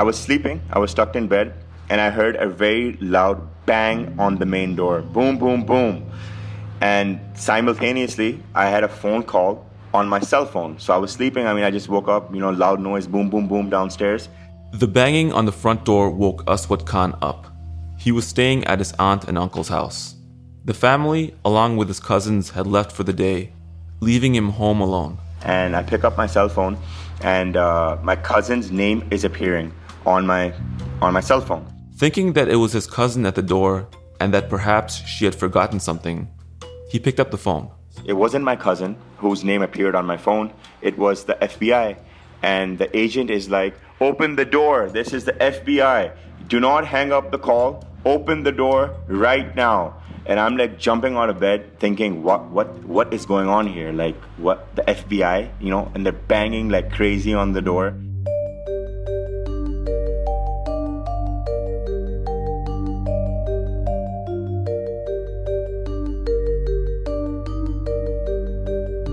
I was sleeping, I was tucked in bed, and I heard a very loud bang on the main door. Boom, boom, boom. And simultaneously, I had a phone call on my cell phone. So I was sleeping. I mean, I just woke up, you know, loud noise, boom, boom, boom downstairs. The banging on the front door woke Aswad Khan up. He was staying at his aunt and uncle's house. The family, along with his cousins, had left for the day, leaving him home alone. And I pick up my cell phone, and uh, my cousin's name is appearing on my on my cell phone. Thinking that it was his cousin at the door and that perhaps she had forgotten something, he picked up the phone. It wasn't my cousin whose name appeared on my phone. It was the FBI. And the agent is like, Open the door. This is the FBI. Do not hang up the call. Open the door right now. And I'm like jumping out of bed thinking, what, what, what is going on here? Like, what, the FBI, you know, and they're banging like crazy on the door.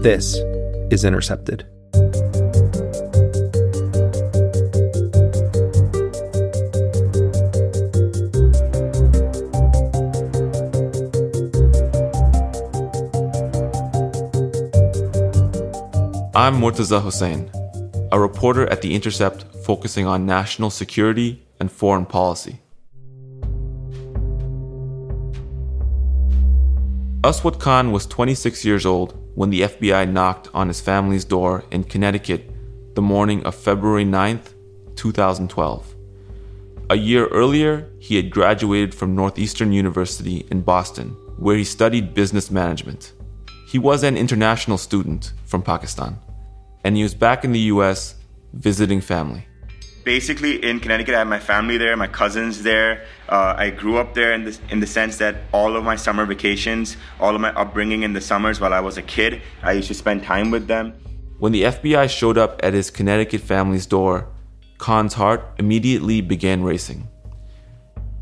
This is Intercepted. I'm Murtaza Hussain, a reporter at The Intercept focusing on national security and foreign policy. Aswad Khan was 26 years old when the FBI knocked on his family's door in Connecticut the morning of February 9th, 2012. A year earlier, he had graduated from Northeastern University in Boston, where he studied business management. He was an international student from Pakistan, and he was back in the US visiting family basically in Connecticut, I have my family there, my cousins there. Uh, I grew up there in the, in the sense that all of my summer vacations, all of my upbringing in the summers while I was a kid, I used to spend time with them. When the FBI showed up at his Connecticut family's door, Khan's heart immediately began racing.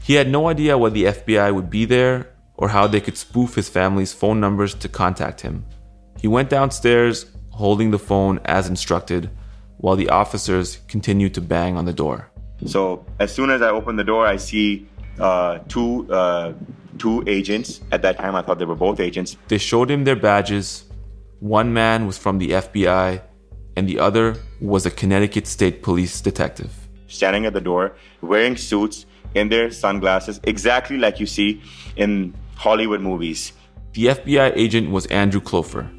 He had no idea why the FBI would be there or how they could spoof his family's phone numbers to contact him. He went downstairs holding the phone as instructed while the officers continued to bang on the door. So as soon as I open the door, I see uh, two uh, two agents. At that time, I thought they were both agents. They showed him their badges. One man was from the FBI, and the other was a Connecticut State Police detective. Standing at the door, wearing suits, in their sunglasses, exactly like you see in Hollywood movies. The FBI agent was Andrew Clofer,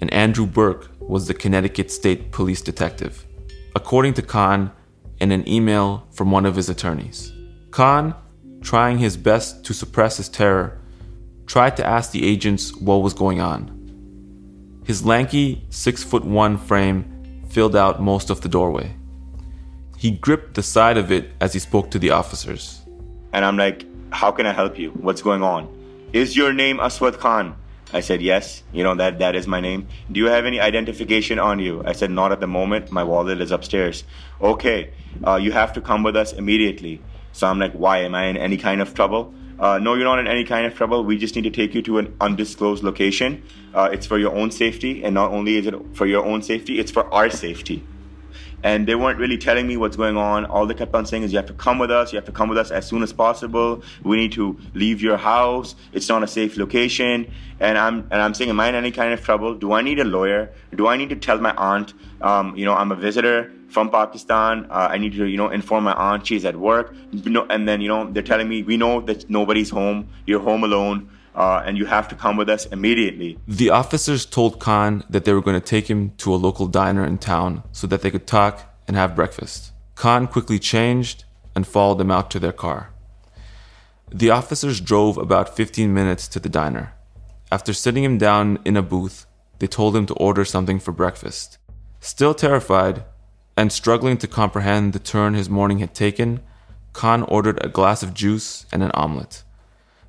and Andrew Burke was the Connecticut State Police detective, according to Khan in an email from one of his attorneys. Khan, trying his best to suppress his terror, tried to ask the agents what was going on. His lanky, six foot one frame filled out most of the doorway. He gripped the side of it as he spoke to the officers. And I'm like, How can I help you? What's going on? Is your name Aswad Khan? I said, yes, you know, that, that is my name. Do you have any identification on you? I said, not at the moment. My wallet is upstairs. Okay, uh, you have to come with us immediately. So I'm like, why? Am I in any kind of trouble? Uh, no, you're not in any kind of trouble. We just need to take you to an undisclosed location. Uh, it's for your own safety. And not only is it for your own safety, it's for our safety and they weren't really telling me what's going on. All they kept on saying is, "You have to come with us. You have to come with us as soon as possible. We need to leave your house. It's not a safe location." And I'm and I'm saying, "Am I in any kind of trouble? Do I need a lawyer? Do I need to tell my aunt? Um, you know, I'm a visitor from Pakistan. Uh, I need to, you know, inform my aunt she's at work. and then, you know, they're telling me, we know that nobody's home. You're home alone uh, and you have to come with us immediately. The officers told Khan that they were going to take him to a local diner in town so that they could talk and have breakfast. Khan quickly changed and followed them out to their car. The officers drove about 15 minutes to the diner. After sitting him down in a booth, they told him to order something for breakfast. Still terrified and struggling to comprehend the turn his morning had taken, Khan ordered a glass of juice and an omelet.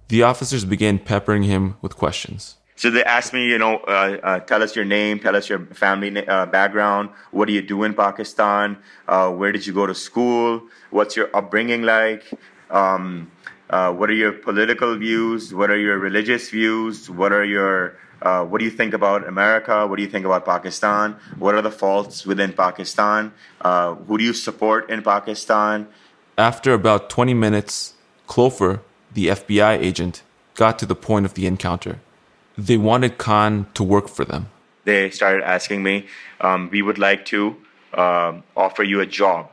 The officers began peppering him with questions. So they asked me, you know, uh, uh, tell us your name, tell us your family uh, background, what do you do in Pakistan, uh, where did you go to school, what's your upbringing like, um, uh, what are your political views, what are your religious views, what are your uh, what do you think about America? What do you think about Pakistan? What are the faults within Pakistan? who do you support in Pakistan? After about 20 minutes, Clofer, the FBI agent, got to the point of the encounter they wanted Khan to work for them. They started asking me, um, we would like to um, offer you a job.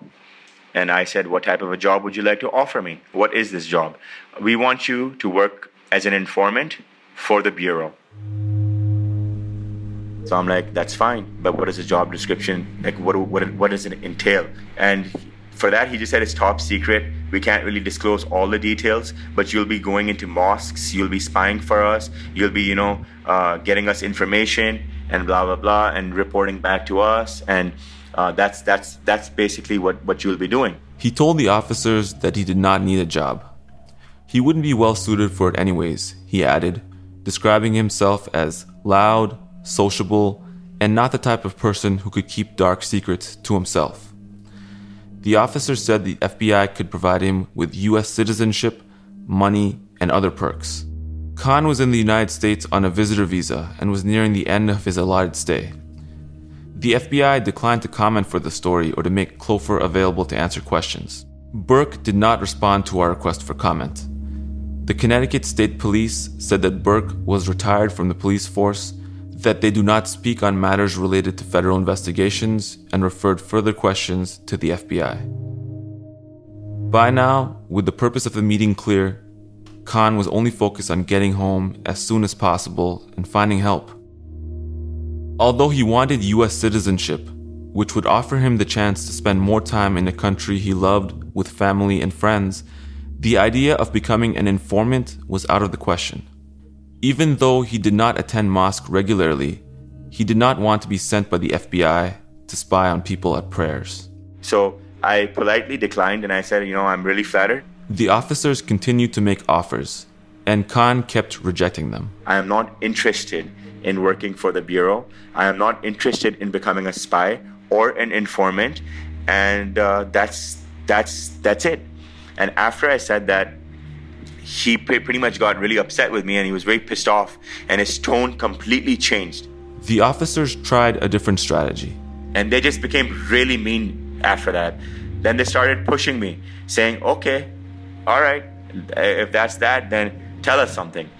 And I said, What type of a job would you like to offer me? What is this job? We want you to work as an informant for the Bureau. So I'm like, That's fine, but what is the job description? Like, what, what, what does it entail? And for that, he just said it's top secret. We can't really disclose all the details, but you'll be going into mosques, you'll be spying for us, you'll be, you know, uh, getting us information and blah blah blah, and reporting back to us, and uh, that's that's that's basically what what you'll be doing. He told the officers that he did not need a job. He wouldn't be well suited for it anyways. He added, describing himself as loud, sociable, and not the type of person who could keep dark secrets to himself. The officer said the FBI could provide him with US citizenship, money, and other perks. Khan was in the United States on a visitor visa and was nearing the end of his allotted stay. The FBI declined to comment for the story or to make Clofer available to answer questions. Burke did not respond to our request for comment. The Connecticut State Police said that Burke was retired from the police force that they do not speak on matters related to federal investigations and referred further questions to the FBI. By now, with the purpose of the meeting clear, Khan was only focused on getting home as soon as possible and finding help. Although he wanted US citizenship, which would offer him the chance to spend more time in a country he loved with family and friends, the idea of becoming an informant was out of the question. Even though he did not attend mosque regularly, he did not want to be sent by the FBI to spy on people at prayers. So I politely declined and I said, you know, I'm really flattered. The officers continued to make offers, and Khan kept rejecting them. I am not interested in working for the Bureau. I am not interested in becoming a spy or an informant. And uh, that's, that's, that's it. And after I said that, he pretty much got really upset with me and he was very pissed off and his tone completely changed. The officers tried a different strategy. And they just became really mean after that. Then they started pushing me, saying, okay, all right, if that's that, then tell us something.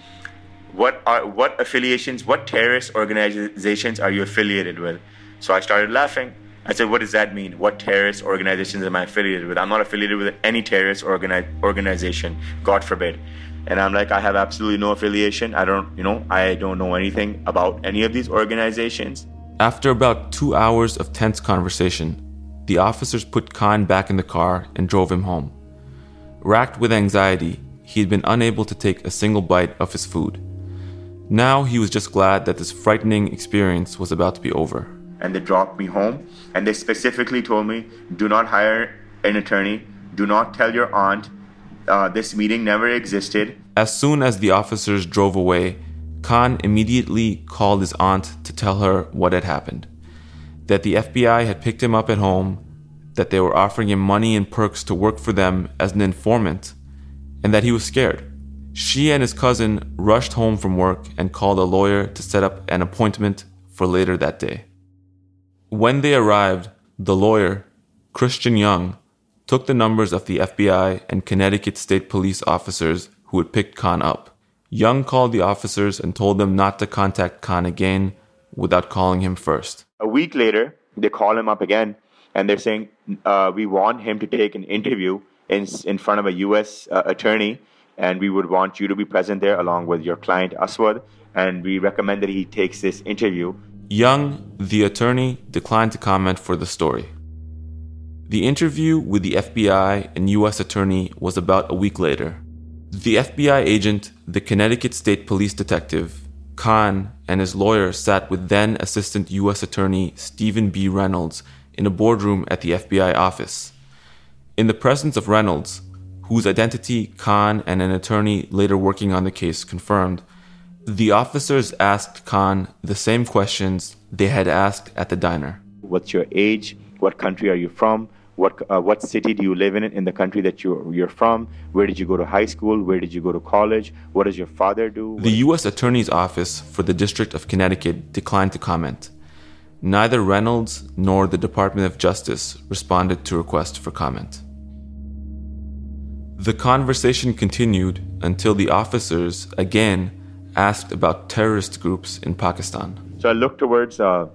What are what affiliations, what terrorist organizations are you affiliated with? So I started laughing. I said, What does that mean? What terrorist organizations am I affiliated with? I'm not affiliated with any terrorist organi- organization, God forbid. And I'm like, I have absolutely no affiliation. I don't, you know, I don't know anything about any of these organizations. After about two hours of tense conversation, the officers put Khan back in the car and drove him home. Racked with anxiety, he had been unable to take a single bite of his food. Now he was just glad that this frightening experience was about to be over and they dropped me home. And they specifically told me, do not hire an attorney, do not tell your aunt. Uh, this meeting never existed. As soon as the officers drove away, Khan immediately called his aunt to tell her what had happened that the FBI had picked him up at home, that they were offering him money and perks to work for them as an informant, and that he was scared. She and his cousin rushed home from work and called a lawyer to set up an appointment for later that day. When they arrived, the lawyer, Christian Young, took the numbers of the FBI and Connecticut State Police officers who had picked Khan up. Young called the officers and told them not to contact Khan again without calling him first. A week later, they call him up again and they're saying, uh, We want him to take an interview in, in front of a U.S. Uh, attorney, and we would want you to be present there along with your client Aswad. And we recommend that he takes this interview Young, the attorney, declined to comment for the story. The interview with the FBI and US attorney was about a week later. The FBI agent, the Connecticut State Police detective, Khan, and his lawyer sat with then Assistant U.S. Attorney Stephen B. Reynolds in a boardroom at the FBI office. In the presence of Reynolds, whose identity Khan and an attorney later working on the case confirmed, the officers asked Khan the same questions they had asked at the diner. What's your age? What country are you from? What, uh, what city do you live in in the country that you're, you're from? Where did you go to high school? Where did you go to college? What does your father do? The U.S. Attorney's Office for the District of Connecticut declined to comment. Neither Reynolds nor the Department of Justice responded to requests for comment. The conversation continued until the officers again asked about terrorist groups in Pakistan. So I looked towards uh,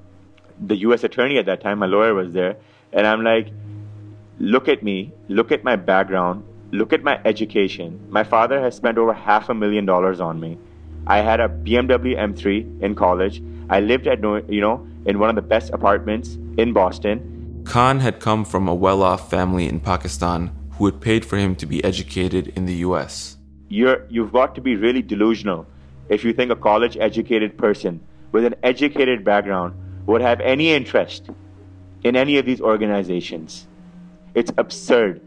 the U.S. attorney at that time. My lawyer was there, and I'm like, look at me, look at my background, look at my education. My father has spent over half a million dollars on me. I had a BMW M3 in college. I lived at you know in one of the best apartments in Boston. Khan had come from a well-off family in Pakistan who had paid for him to be educated in the US. You're you've got to be really delusional if you think a college educated person with an educated background would have any interest in any of these organizations. It's absurd,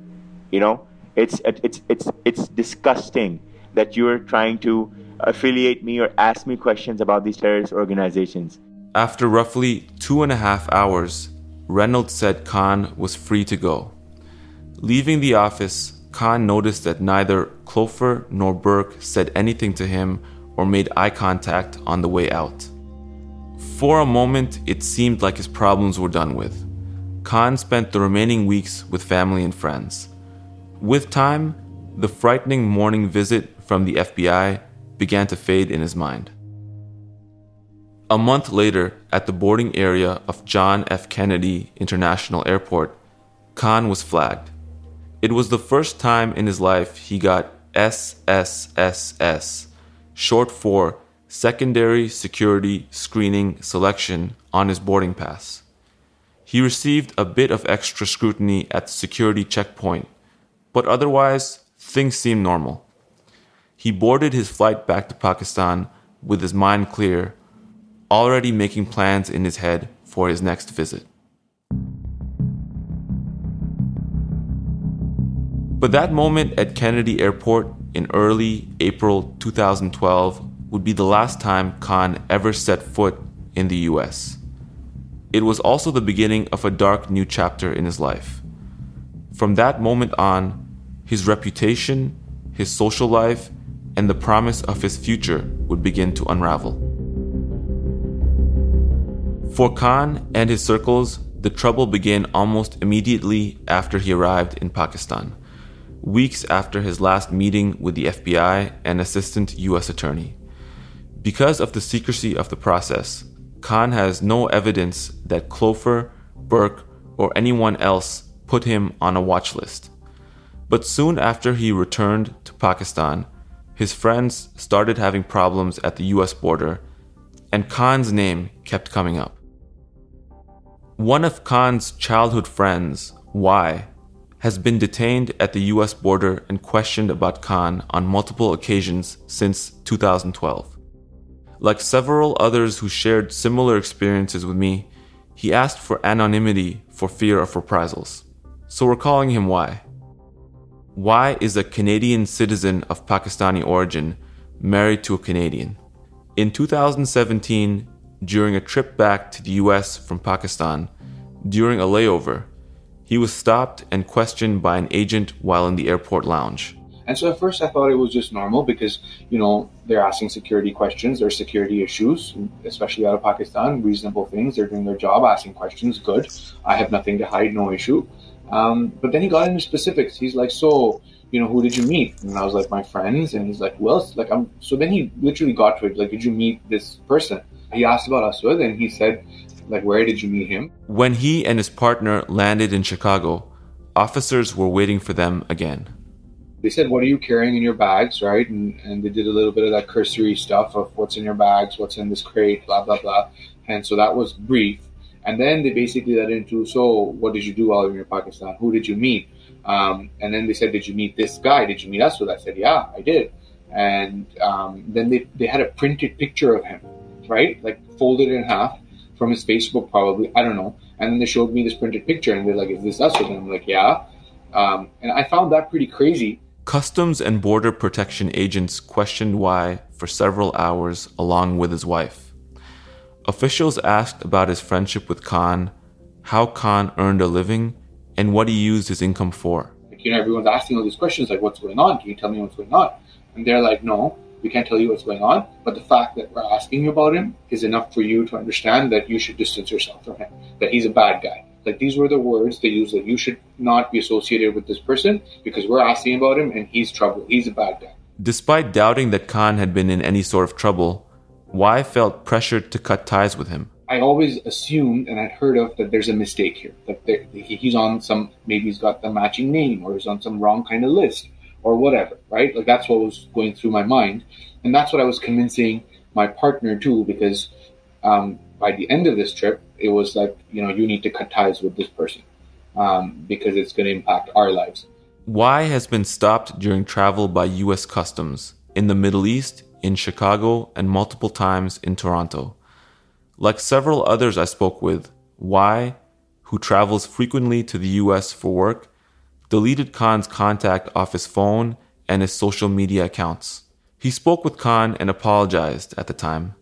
you know. It's it's it's it's disgusting that you're trying to affiliate me or ask me questions about these terrorist organizations. After roughly two and a half hours, Reynolds said Khan was free to go. Leaving the office, Khan noticed that neither Clofer nor Burke said anything to him or made eye contact on the way out. For a moment, it seemed like his problems were done with. Khan spent the remaining weeks with family and friends. With time, the frightening morning visit from the FBI began to fade in his mind. A month later, at the boarding area of John F. Kennedy International Airport, Khan was flagged. It was the first time in his life he got SSSS, short for Secondary Security Screening Selection, on his boarding pass. He received a bit of extra scrutiny at the security checkpoint, but otherwise, things seemed normal. He boarded his flight back to Pakistan with his mind clear, already making plans in his head for his next visit. But that moment at Kennedy Airport in early April 2012 would be the last time Khan ever set foot in the US. It was also the beginning of a dark new chapter in his life. From that moment on, his reputation, his social life, and the promise of his future would begin to unravel. For Khan and his circles, the trouble began almost immediately after he arrived in Pakistan, weeks after his last meeting with the FBI and Assistant U.S. Attorney. Because of the secrecy of the process, Khan has no evidence that Clofer, Burke, or anyone else put him on a watch list. But soon after he returned to Pakistan, his friends started having problems at the US border, and Khan's name kept coming up. One of Khan's childhood friends, Y, has been detained at the US border and questioned about Khan on multiple occasions since 2012. Like several others who shared similar experiences with me, he asked for anonymity for fear of reprisals. So we're calling him Y. Y is a Canadian citizen of Pakistani origin, married to a Canadian. In 2017, during a trip back to the US from Pakistan, during a layover, he was stopped and questioned by an agent while in the airport lounge. And so at first I thought it was just normal because, you know, they're asking security questions, there's security issues, especially out of Pakistan, reasonable things. They're doing their job, asking questions, good. I have nothing to hide, no issue. Um, but then he got into specifics. He's like, so, you know, who did you meet? And I was like, my friends. And he's like, well, like, I'm, so then he literally got to it. Like, did you meet this person? He asked about Aswad and he said, like, where did you meet him? When he and his partner landed in Chicago, officers were waiting for them again they said, "What are you carrying in your bags?" Right, and and they did a little bit of that cursory stuff of what's in your bags, what's in this crate, blah blah blah, and so that was brief. And then they basically led into, "So, what did you do while you were in Pakistan? Who did you meet?" Um, and then they said, Did you meet this guy? Did you meet us? So I said, Yeah, I did. And um, then they, they had a printed picture of him, right? Like folded in half from his Facebook, probably. I don't know. And then they showed me this printed picture and they're like, Is this us? And I'm like, Yeah. Um, and I found that pretty crazy. Customs and Border Protection agents questioned Y for several hours along with his wife. Officials asked about his friendship with Khan, how Khan earned a living, and what he used his income for. Like, you know, everyone's asking all these questions like, what's going on? Can you tell me what's going on? And they're like, no, we can't tell you what's going on. But the fact that we're asking you about him is enough for you to understand that you should distance yourself from him, that he's a bad guy. Like these were the words they used that you should not be associated with this person because we're asking about him and he's trouble. He's a bad guy. Despite doubting that Khan had been in any sort of trouble, Y felt pressured to cut ties with him. I always assumed and I'd heard of that there's a mistake here. That there, he's on some, maybe he's got the matching name or he's on some wrong kind of list or whatever, right? Like that's what was going through my mind. And that's what I was convincing my partner too, because um, by the end of this trip, it was like, you know, you need to cut ties with this person um, because it's going to impact our lives. Y has been stopped during travel by U.S. Customs in the Middle East, in Chicago, and multiple times in Toronto. Like several others I spoke with, Y, who travels frequently to the US for work, deleted Khan's contact off his phone and his social media accounts. He spoke with Khan and apologized at the time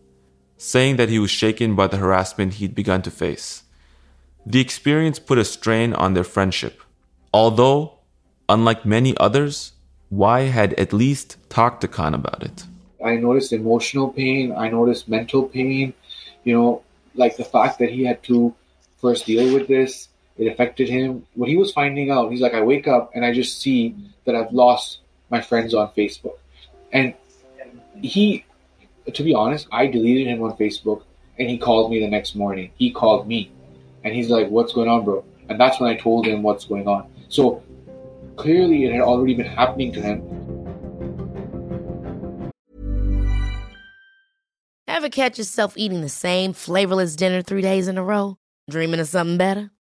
saying that he was shaken by the harassment he'd begun to face. The experience put a strain on their friendship, although, unlike many others, Y had at least talked to Khan about it. I noticed emotional pain, I noticed mental pain, you know, like the fact that he had to first deal with this, it affected him. What he was finding out, he's like, I wake up and I just see that I've lost my friends on Facebook. And he to be honest, I deleted him on Facebook and he called me the next morning. He called me and he's like, What's going on, bro? And that's when I told him what's going on. So clearly it had already been happening to him. Ever catch yourself eating the same flavorless dinner three days in a row? Dreaming of something better?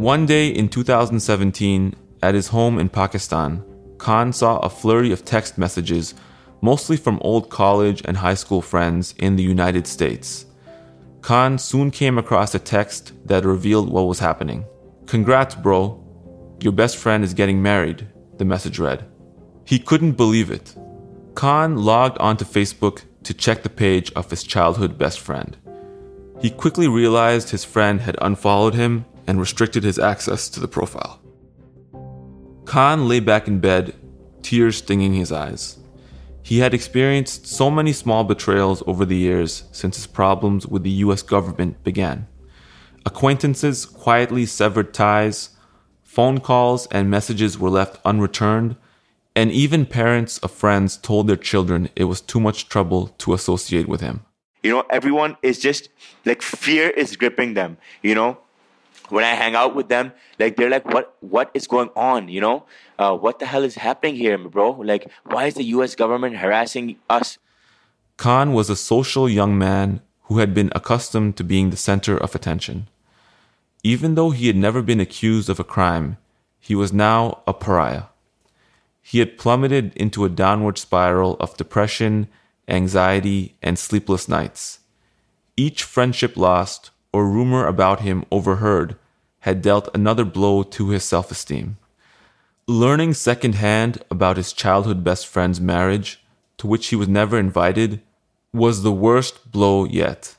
One day in 2017, at his home in Pakistan, Khan saw a flurry of text messages, mostly from old college and high school friends in the United States. Khan soon came across a text that revealed what was happening. Congrats, bro. Your best friend is getting married, the message read. He couldn't believe it. Khan logged onto Facebook to check the page of his childhood best friend. He quickly realized his friend had unfollowed him and restricted his access to the profile. Khan lay back in bed, tears stinging his eyes. He had experienced so many small betrayals over the years since his problems with the US government began. Acquaintances quietly severed ties, phone calls and messages were left unreturned, and even parents of friends told their children it was too much trouble to associate with him. You know, everyone is just like fear is gripping them, you know? When I hang out with them, like they're like, "What? What is going on? You know, uh, what the hell is happening here, bro? Like, why is the U.S. government harassing us?" Khan was a social young man who had been accustomed to being the center of attention. Even though he had never been accused of a crime, he was now a pariah. He had plummeted into a downward spiral of depression, anxiety, and sleepless nights. Each friendship lost or rumor about him overheard had dealt another blow to his self esteem. Learning secondhand about his childhood best friend's marriage, to which he was never invited, was the worst blow yet.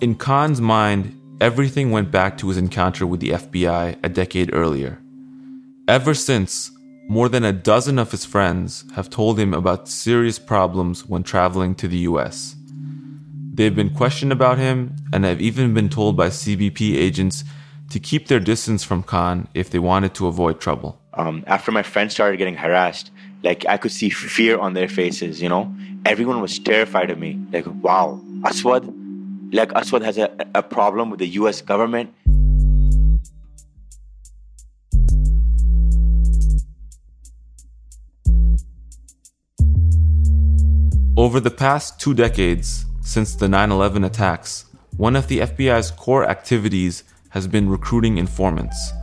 In Khan's mind, everything went back to his encounter with the FBI a decade earlier. Ever since, more than a dozen of his friends have told him about serious problems when traveling to the US. They've been questioned about him and have even been told by CBP agents to keep their distance from Khan if they wanted to avoid trouble. Um, after my friends started getting harassed, like I could see fear on their faces, you know? Everyone was terrified of me. Like, wow, Aswad, like Aswad has a, a problem with the US government. Over the past two decades, since the 9 11 attacks, one of the FBI's core activities has been recruiting informants.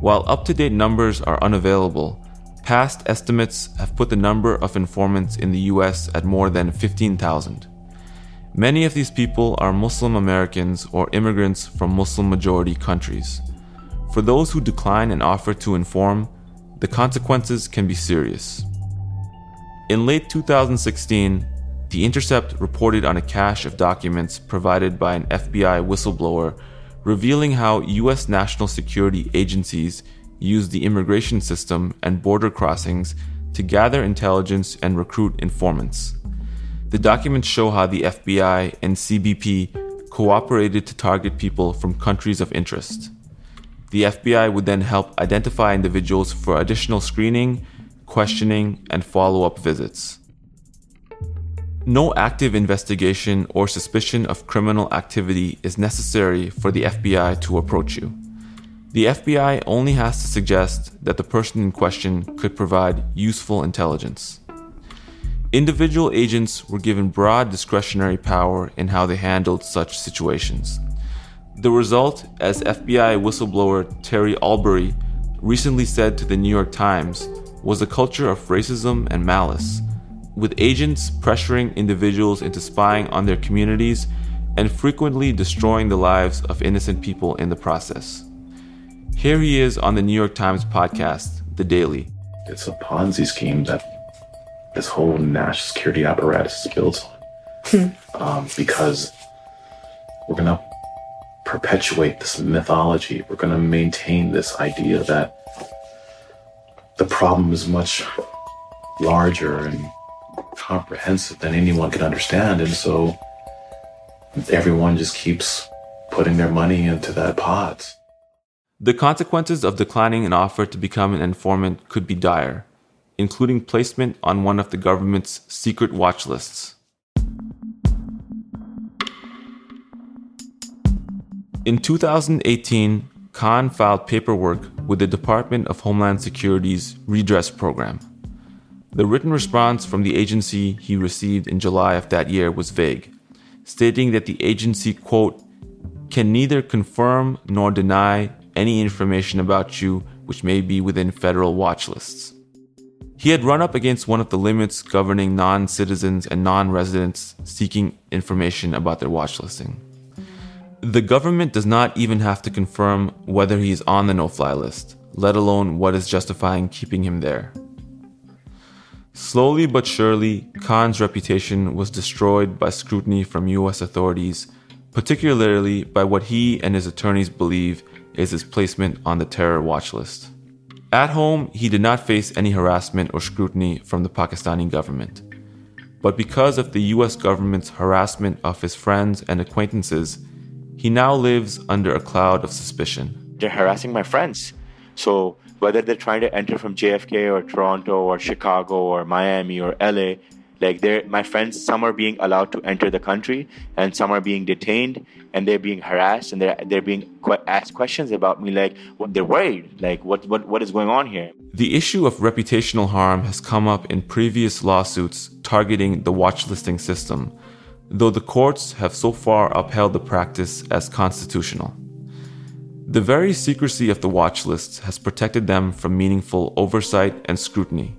While up to date numbers are unavailable, past estimates have put the number of informants in the US at more than 15,000. Many of these people are Muslim Americans or immigrants from Muslim majority countries. For those who decline an offer to inform, the consequences can be serious. In late 2016, The Intercept reported on a cache of documents provided by an FBI whistleblower revealing how U.S. national security agencies use the immigration system and border crossings to gather intelligence and recruit informants. The documents show how the FBI and CBP cooperated to target people from countries of interest. The FBI would then help identify individuals for additional screening, questioning, and follow up visits. No active investigation or suspicion of criminal activity is necessary for the FBI to approach you. The FBI only has to suggest that the person in question could provide useful intelligence. Individual agents were given broad discretionary power in how they handled such situations. The result, as FBI whistleblower Terry Albury recently said to the New York Times, was a culture of racism and malice, with agents pressuring individuals into spying on their communities and frequently destroying the lives of innocent people in the process. Here he is on the New York Times podcast, The Daily. It's a Ponzi scheme that this whole national security apparatus is built on. um, because we're going to perpetuate this mythology. We're going to maintain this idea that the problem is much larger and comprehensive than anyone can understand. And so everyone just keeps putting their money into that pot. The consequences of declining an offer to become an informant could be dire including placement on one of the government's secret watch lists. In 2018, Khan filed paperwork with the Department of Homeland Security's Redress Program. The written response from the agency he received in July of that year was vague, stating that the agency, quote, can neither confirm nor deny any information about you which may be within federal watch lists. He had run up against one of the limits governing non citizens and non residents seeking information about their watch listing. The government does not even have to confirm whether he is on the no fly list, let alone what is justifying keeping him there. Slowly but surely, Khan's reputation was destroyed by scrutiny from US authorities, particularly by what he and his attorneys believe is his placement on the terror watch list. At home, he did not face any harassment or scrutiny from the Pakistani government. But because of the US government's harassment of his friends and acquaintances, he now lives under a cloud of suspicion. They're harassing my friends. So whether they're trying to enter from JFK or Toronto or Chicago or Miami or LA, like they're my friends some are being allowed to enter the country and some are being detained and they're being harassed and they're they're being asked questions about me like what they're worried like what what what is going on here the issue of reputational harm has come up in previous lawsuits targeting the watch listing system though the courts have so far upheld the practice as constitutional the very secrecy of the watch lists has protected them from meaningful oversight and scrutiny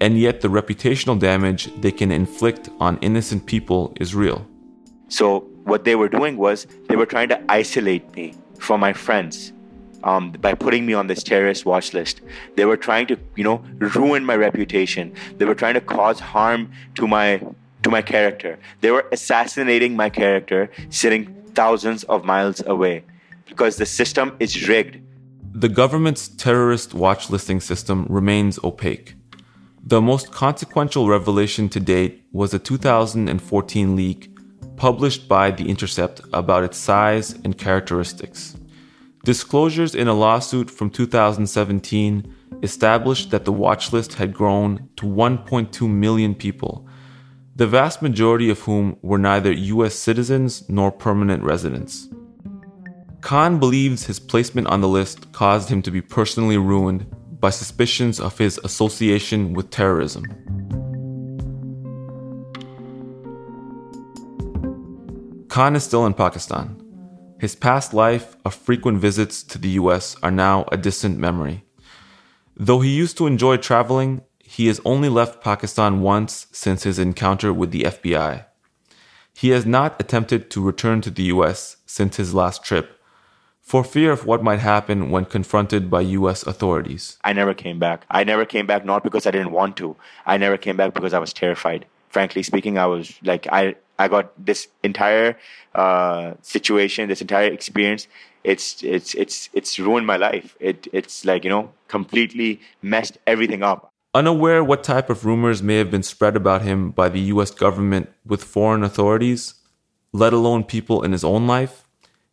and yet the reputational damage they can inflict on innocent people is real. So what they were doing was they were trying to isolate me from my friends um, by putting me on this terrorist watch list. They were trying to, you know, ruin my reputation. They were trying to cause harm to my my character. They were assassinating my character, sitting thousands of miles away, because the system is rigged. The government's terrorist watch listing system remains opaque. The most consequential revelation to date was a 2014 leak published by The Intercept about its size and characteristics. Disclosures in a lawsuit from 2017 established that the watch list had grown to 1.2 million people, the vast majority of whom were neither US citizens nor permanent residents. Khan believes his placement on the list caused him to be personally ruined by suspicions of his association with terrorism. Khan is still in Pakistan. His past life of frequent visits to the US are now a distant memory. Though he used to enjoy traveling, he has only left Pakistan once since his encounter with the FBI. He has not attempted to return to the US since his last trip, for fear of what might happen when confronted by US authorities. I never came back. I never came back not because I didn't want to. I never came back because I was terrified. Frankly speaking, I was like I I got this entire uh, situation, this entire experience. It's it's it's it's ruined my life. It it's like you know completely messed everything up. Unaware what type of rumors may have been spread about him by the U.S. government with foreign authorities, let alone people in his own life,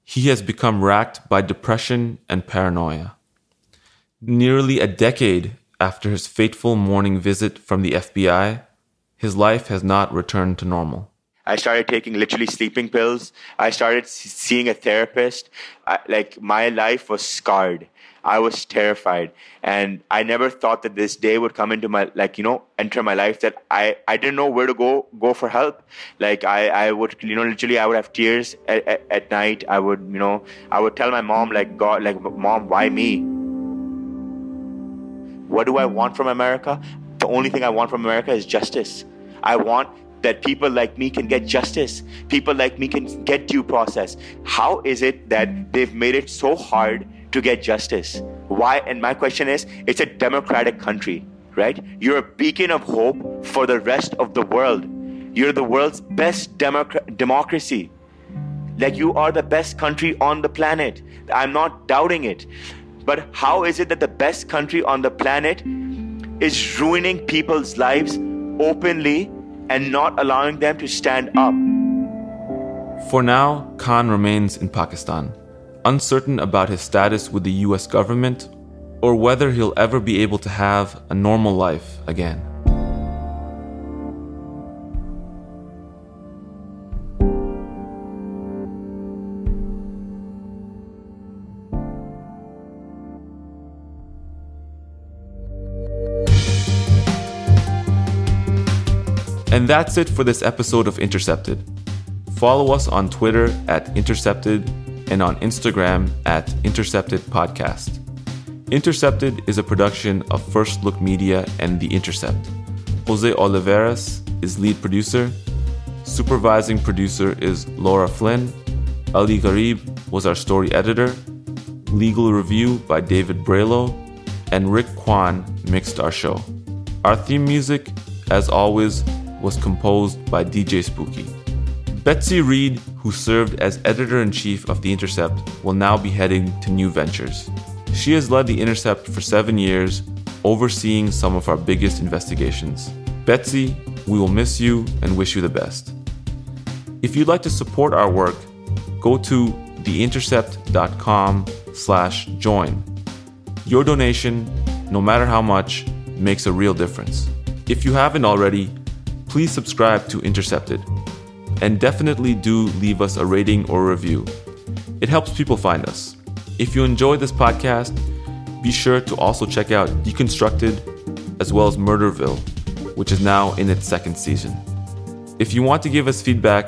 he has become racked by depression and paranoia. Nearly a decade after his fateful morning visit from the FBI, his life has not returned to normal. I started taking literally sleeping pills. I started seeing a therapist. I, like my life was scarred. I was terrified, and I never thought that this day would come into my like you know enter my life that I I didn't know where to go go for help. Like I I would you know literally I would have tears at, at, at night. I would you know I would tell my mom like God like mom why me? What do I want from America? The only thing I want from America is justice. I want that people like me can get justice, people like me can get due process. How is it that they've made it so hard to get justice? Why? And my question is it's a democratic country, right? You're a beacon of hope for the rest of the world. You're the world's best democ- democracy. Like you are the best country on the planet. I'm not doubting it. But how is it that the best country on the planet is ruining people's lives openly and not allowing them to stand up. For now, Khan remains in Pakistan, uncertain about his status with the US government or whether he'll ever be able to have a normal life again. And that's it for this episode of Intercepted. Follow us on Twitter at Intercepted and on Instagram at Intercepted Podcast. Intercepted is a production of First Look Media and The Intercept. Jose Olivares is lead producer. Supervising producer is Laura Flynn. Ali Gharib was our story editor. Legal review by David Bralow. And Rick Kwan mixed our show. Our theme music, as always, was composed by DJ Spooky. Betsy Reed, who served as editor in chief of The Intercept, will now be heading to new ventures. She has led The Intercept for seven years, overseeing some of our biggest investigations. Betsy, we will miss you and wish you the best. If you'd like to support our work, go to theintercept.com slash join. Your donation, no matter how much, makes a real difference. If you haven't already, please subscribe to Intercepted. And definitely do leave us a rating or review. It helps people find us. If you enjoy this podcast, be sure to also check out Deconstructed as well as Murderville, which is now in its second season. If you want to give us feedback,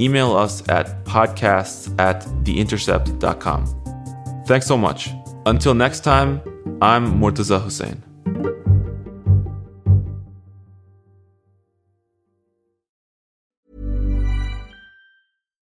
email us at podcasts at theintercept.com. Thanks so much. Until next time, I'm Murtaza Hussain.